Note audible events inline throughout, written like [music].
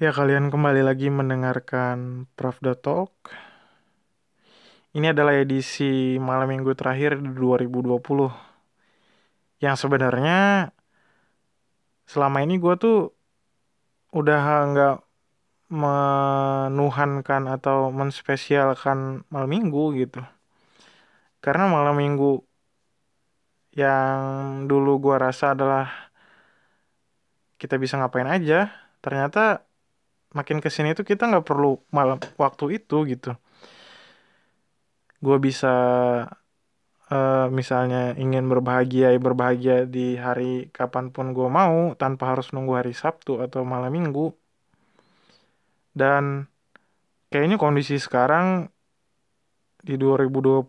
Ya, kalian kembali lagi mendengarkan Pravda Talk. Ini adalah edisi malam minggu terakhir di 2020. Yang sebenarnya selama ini gue tuh udah nggak menuhankan atau menspesialkan malam minggu gitu. Karena malam minggu yang dulu gue rasa adalah kita bisa ngapain aja, ternyata makin ke sini tuh kita nggak perlu malam waktu itu gitu. Gue bisa uh, misalnya ingin berbahagia berbahagia di hari kapan pun gue mau tanpa harus nunggu hari Sabtu atau malam Minggu. Dan kayaknya kondisi sekarang di 2020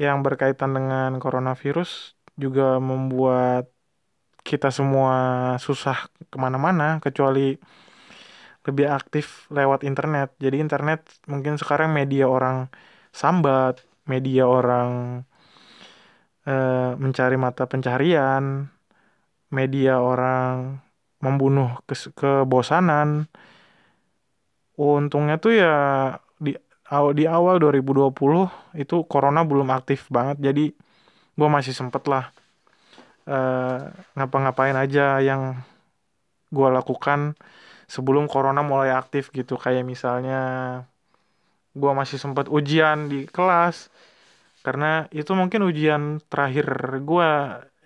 yang berkaitan dengan coronavirus juga membuat kita semua susah ke mana-mana kecuali lebih aktif lewat internet. Jadi internet mungkin sekarang media orang sambat, media orang e, mencari mata pencarian, media orang membunuh kes kebosanan. Untungnya tuh ya di di awal 2020 itu corona belum aktif banget jadi gue masih sempet lah uh, ngapa-ngapain aja yang gue lakukan sebelum corona mulai aktif gitu. Kayak misalnya gue masih sempat ujian di kelas karena itu mungkin ujian terakhir gue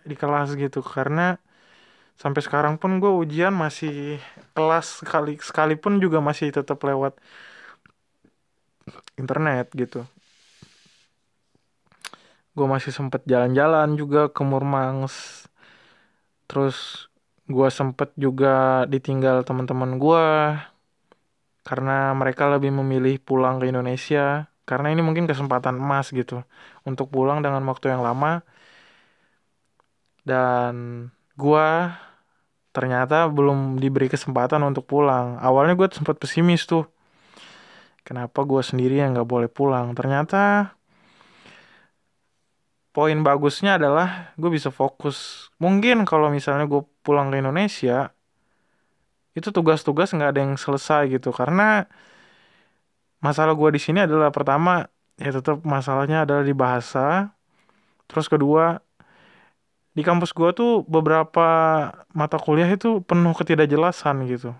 di kelas gitu. Karena sampai sekarang pun gue ujian masih kelas sekali sekalipun juga masih tetap lewat internet gitu gue masih sempet jalan-jalan juga ke Murmansk terus gue sempet juga ditinggal teman-teman gue karena mereka lebih memilih pulang ke Indonesia. Karena ini mungkin kesempatan emas gitu untuk pulang dengan waktu yang lama. Dan gue ternyata belum diberi kesempatan untuk pulang. Awalnya gue sempat pesimis tuh kenapa gue sendiri yang nggak boleh pulang? Ternyata poin bagusnya adalah gue bisa fokus. Mungkin kalau misalnya gue pulang ke Indonesia itu tugas-tugas nggak ada yang selesai gitu. Karena masalah gue di sini adalah pertama ya tetap masalahnya adalah di bahasa. Terus kedua di kampus gue tuh beberapa mata kuliah itu penuh ketidakjelasan gitu.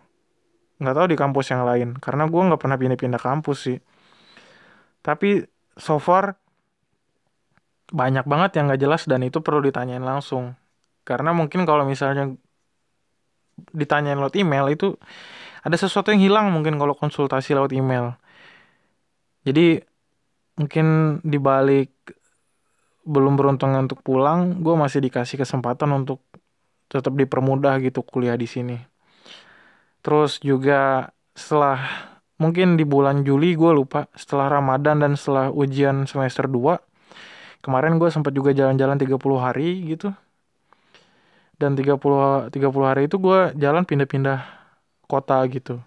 Nggak tahu di kampus yang lain. Karena gue nggak pernah pindah-pindah kampus sih. Tapi so far banyak banget yang nggak jelas dan itu perlu ditanyain langsung. Karena mungkin kalau misalnya ditanyain lewat email itu ada sesuatu yang hilang mungkin kalau konsultasi lewat email. Jadi mungkin dibalik belum beruntung untuk pulang gue masih dikasih kesempatan untuk tetap dipermudah gitu kuliah di sini. Terus juga setelah mungkin di bulan Juli gue lupa setelah Ramadan dan setelah ujian semester 2 kemarin gue sempat juga jalan-jalan 30 hari gitu. Dan 30 30 hari itu gue jalan pindah-pindah kota gitu.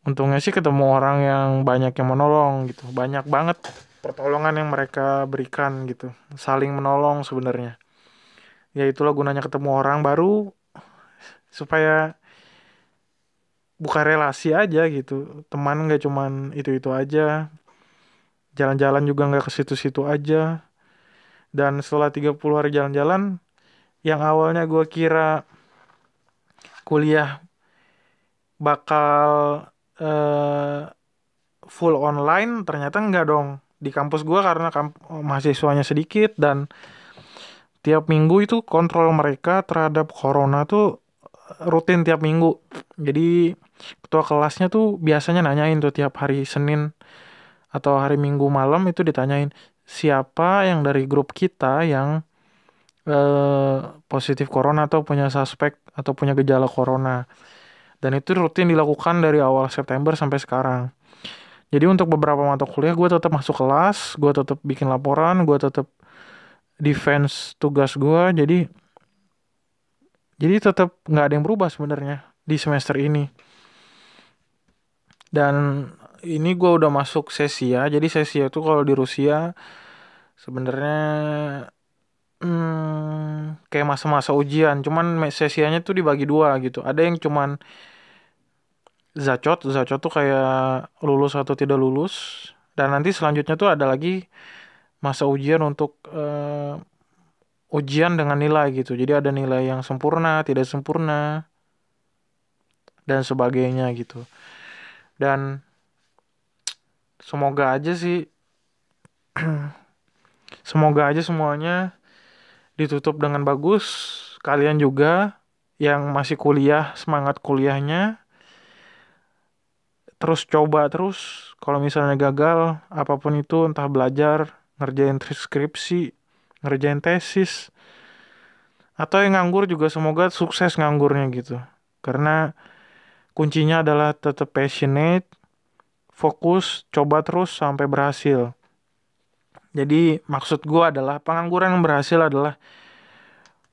Untungnya sih ketemu orang yang banyak yang menolong gitu. Banyak banget pertolongan yang mereka berikan gitu. Saling menolong sebenarnya. Ya itulah gunanya ketemu orang baru supaya buka relasi aja gitu. Teman nggak cuman itu itu aja jalan-jalan juga nggak ke situ-situ aja. Dan setelah 30 hari jalan-jalan yang awalnya gue kira kuliah bakal uh, full online ternyata nggak dong. Di kampus gue karena kamp mahasiswanya sedikit dan tiap minggu itu kontrol mereka terhadap corona tuh rutin tiap minggu. Jadi ketua kelasnya tuh biasanya nanyain tuh tiap hari Senin atau hari Minggu malam itu ditanyain siapa yang dari grup kita yang eh, positif corona atau punya suspek atau punya gejala corona? Dan itu rutin dilakukan dari awal September sampai sekarang. Jadi untuk beberapa mata kuliah gue tetap masuk kelas gue tetap bikin laporan gue tetap defense tugas gue jadi jadi tetap nggak ada yang berubah sebenarnya di semester ini. Dan ini gue udah masuk sesi ya jadi sesi itu kalau di Rusia sebenarnya hmm, kayak masa-masa ujian. Cuman sesianya tuh dibagi dua gitu. Ada yang cuman zacot zacot tuh kayak lulus atau tidak lulus. Dan nanti selanjutnya tuh ada lagi masa ujian untuk uh, ujian dengan nilai gitu. Jadi ada nilai yang sempurna tidak sempurna dan sebagainya gitu. Dan semoga aja sih. [clears throat] Semoga aja semuanya ditutup dengan bagus. Kalian juga yang masih kuliah semangat kuliahnya. Terus coba terus. Kalau misalnya gagal apa pun itu entah belajar ngerjain skripsi ngerjain tesis atau yang nganggur juga semoga sukses nganggurnya gitu. Karena kuncinya adalah tetap passionate fokus coba terus sampai berhasil. Jadi maksud gue adalah pengangguran yang berhasil adalah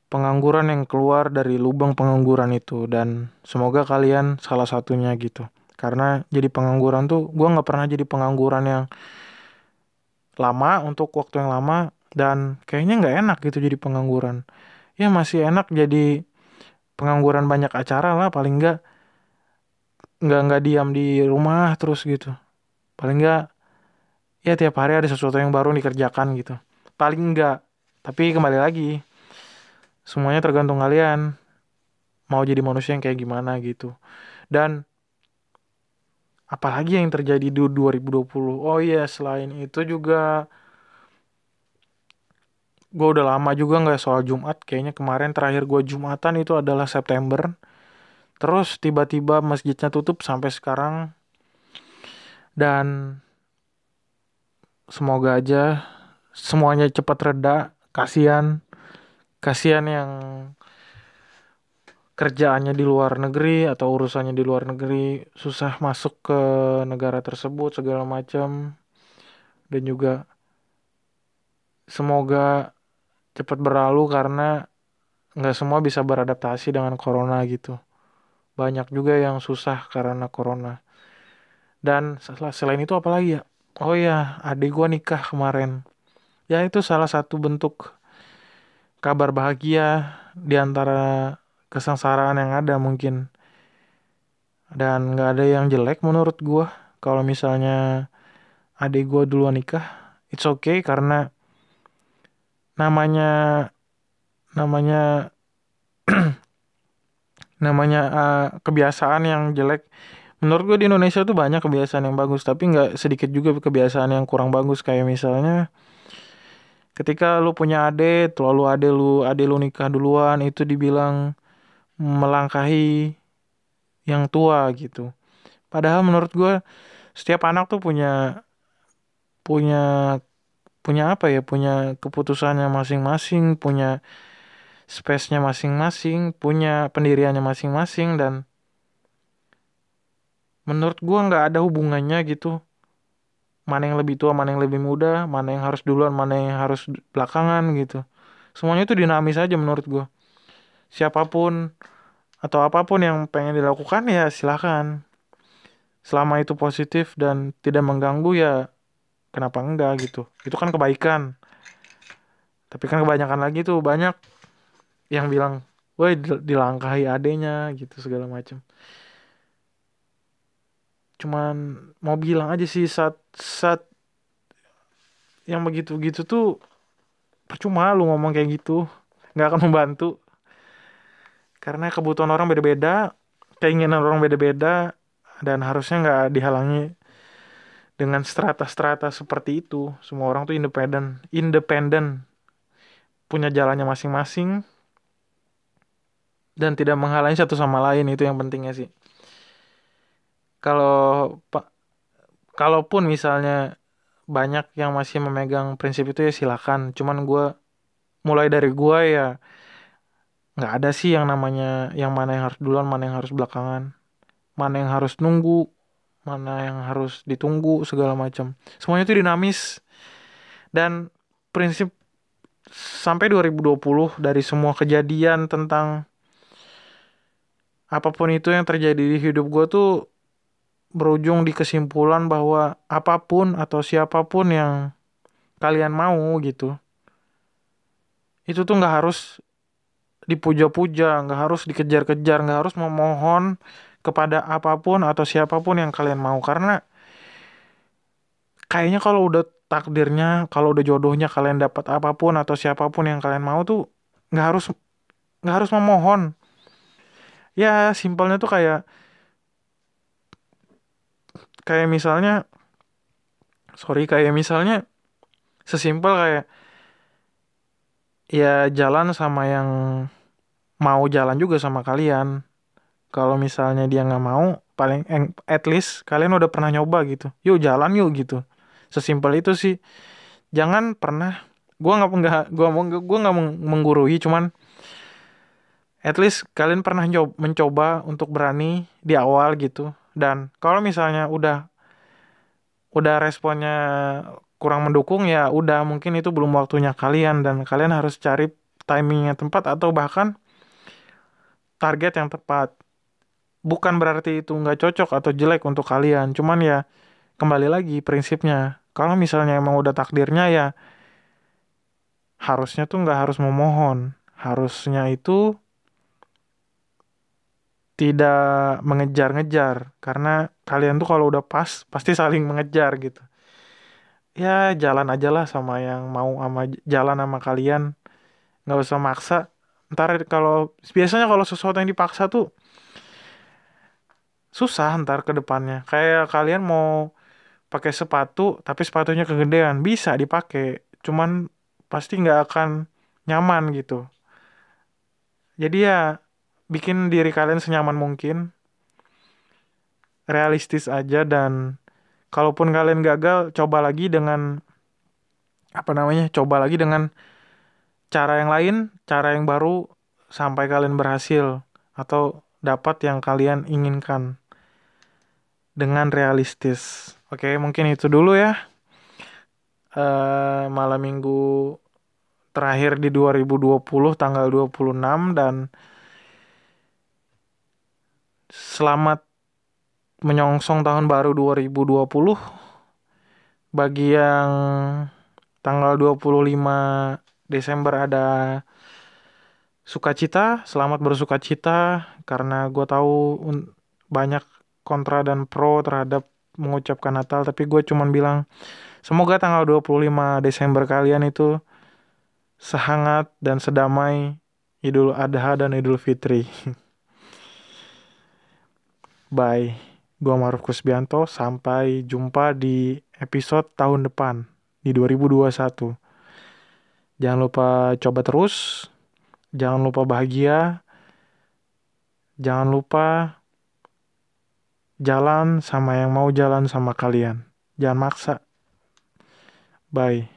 pengangguran yang keluar dari lubang pengangguran itu. Dan semoga kalian salah satunya gitu. Karena jadi pengangguran tuh gue nggak pernah jadi pengangguran yang lama untuk waktu yang lama dan kayaknya nggak enak gitu jadi pengangguran. Ya masih enak jadi pengangguran banyak acara lah paling nggak nggak nggak diam di rumah terus gitu. Paling nggak ya tiap hari ada sesuatu yang baru dikerjakan gitu. Paling enggak tapi kembali lagi semuanya tergantung kalian. Mau jadi manusia yang kayak gimana gitu. Dan apalagi yang terjadi di 2020 oh iya selain itu juga gue udah lama juga nggak soal Jumat. Kayaknya kemarin terakhir gue Jumatan itu adalah September terus tiba-tiba masjidnya tutup sampai sekarang. Dan semoga aja semuanya cepat reda. Kasihan. Kasihan yang kerjaannya di luar negeri atau urusannya di luar negeri susah masuk ke negara tersebut segala macam. Dan juga semoga cepat berlalu karena nggak semua bisa beradaptasi dengan corona gitu banyak juga yang susah karena corona. Dan selain itu apalagi ya? Oh ya adik gua nikah kemarin. Ya itu salah satu bentuk kabar bahagia di antara kesengsaraan yang ada mungkin. Dan nggak ada yang jelek menurut gue kalau misalnya adik gue duluan nikah it's okay karena namanya namanya namanya uh, kebiasaan yang jelek menurut gue di Indonesia tuh banyak kebiasaan yang bagus tapi nggak sedikit juga kebiasaan yang kurang bagus kayak misalnya ketika lu punya adik lalu adik lu adik lu nikah duluan itu dibilang melangkahi yang tua gitu. Padahal menurut gue setiap anak tuh punya punya punya apa ya punya keputusannya masing-masing punya space-nya masing-masing punya pendiriannya masing-masing dan menurut gue nggak ada hubungannya gitu. Mana yang lebih tua mana yang lebih muda mana yang harus duluan mana yang harus belakangan gitu. Semuanya itu dinamis aja menurut gue siapa pun atau apa pun yang pengen dilakukan ya silahkan. Selama itu positif dan tidak mengganggu ya kenapa enggak gitu. Itu kan kebaikan. Tapi kan kebanyakan lagi tuh banyak yang bilang woi dilangkahi adenya gitu segala macam cuman mau bilang aja sih saat saat yang begitu gitu tuh percuma lu ngomong kayak gitu. Nggak akan membantu. Karena kebutuhan orang beda-beda keinginan orang beda-beda dan harusnya nggak dihalangi dengan strata-strata seperti itu. Semua orang tuh independen independen punya jalannya masing-masing dan tidak menghalangi satu sama lain itu yang pentingnya sih. Kalau pak kalaupun misalnya banyak yang masih memegang prinsip itu ya silakan. Cuman gue mulai dari gue ya nggak ada sih yang namanya yang mana yang harus duluan mana yang harus belakangan. Mana yang harus nunggu mana yang harus ditunggu segala macam. Semuanya itu dinamis. Dan prinsip sampai 2020 dari semua kejadian tentang apa pun itu yang terjadi di hidup gue tuh berujung di kesimpulan bahwa apa pun atau siapa pun yang kalian mau gitu itu tuh nggak harus dipuja-puja nggak harus dikejar-kejar nggak harus memohon kepada apa pun atau siapa pun yang kalian mau. Karena kayaknya kalau udah takdirnya kalau udah jodohnya kalian dapat apa pun atau siapa pun yang kalian mau tuh nggak harus nggak harus memohon ya simpelnya tuh kayak kayak misalnya sorry kayak misalnya sesimpel kayak ya jalan sama yang mau jalan juga sama kalian. Kalau misalnya dia nggak mau paling at least kalian udah pernah nyoba gitu. Yuk jalan yuk gitu. Sesimpel itu sih. Jangan pernah gue nggak nggak gue gue nggak menggurui cuman at least kalian pernah mencoba untuk berani di awal gitu. Dan kalau misalnya udah udah responnya kurang mendukung ya udah mungkin itu belum waktunya kalian. Dan kalian harus cari timing yang tepat atau bahkan target yang tepat. Bukan berarti itu nggak cocok atau jelek untuk kalian. Cuman ya kembali lagi prinsipnya. Kalau misalnya emang udah takdirnya ya harusnya tuh nggak harus memohon. Harusnya itu tidak mengejar-ngejar. Karena kalian tuh kalau udah pas pasti saling mengejar gitu. Ya jalan aja lah sama yang mau sama jalan sama kalian. Nggak usah maksa. Ntar kalau biasanya kalau sesuatu yang dipaksa tuh susah ntar ke depannya. Kayak kalian mau pakai sepatu tapi sepatunya kegedean bisa dipakai. Cuman pasti nggak akan nyaman gitu. Jadi ya bikin diri kalian senyaman mungkin. Realistis aja dan kalaupun kalian gagal coba lagi dengan apa namanya coba lagi dengan cara yang lain cara yang baru sampai kalian berhasil atau dapat yang kalian inginkan dengan realistis. Oke mungkin itu dulu ya. Uh, malam minggu terakhir di 2020 tanggal 26 dan selamat menyongsong tahun baru 2020 bagi yang tanggal 25 Desember ada sukacita selamat bersukacita. Karena gue tahu banyak kontra dan pro terhadap mengucapkan Natal. Tapi gue cuman bilang semoga tanggal 25 Desember kalian itu sehangat dan sedamai Idul Adha dan Idul Fitri [laughs] Bye. Gua Maruf Kusbianto. Sampai jumpa di episode tahun depan di 2021. Jangan lupa coba terus. Jangan lupa bahagia. Jangan lupa jalan sama yang mau jalan sama kalian. Jangan maksa. Bye.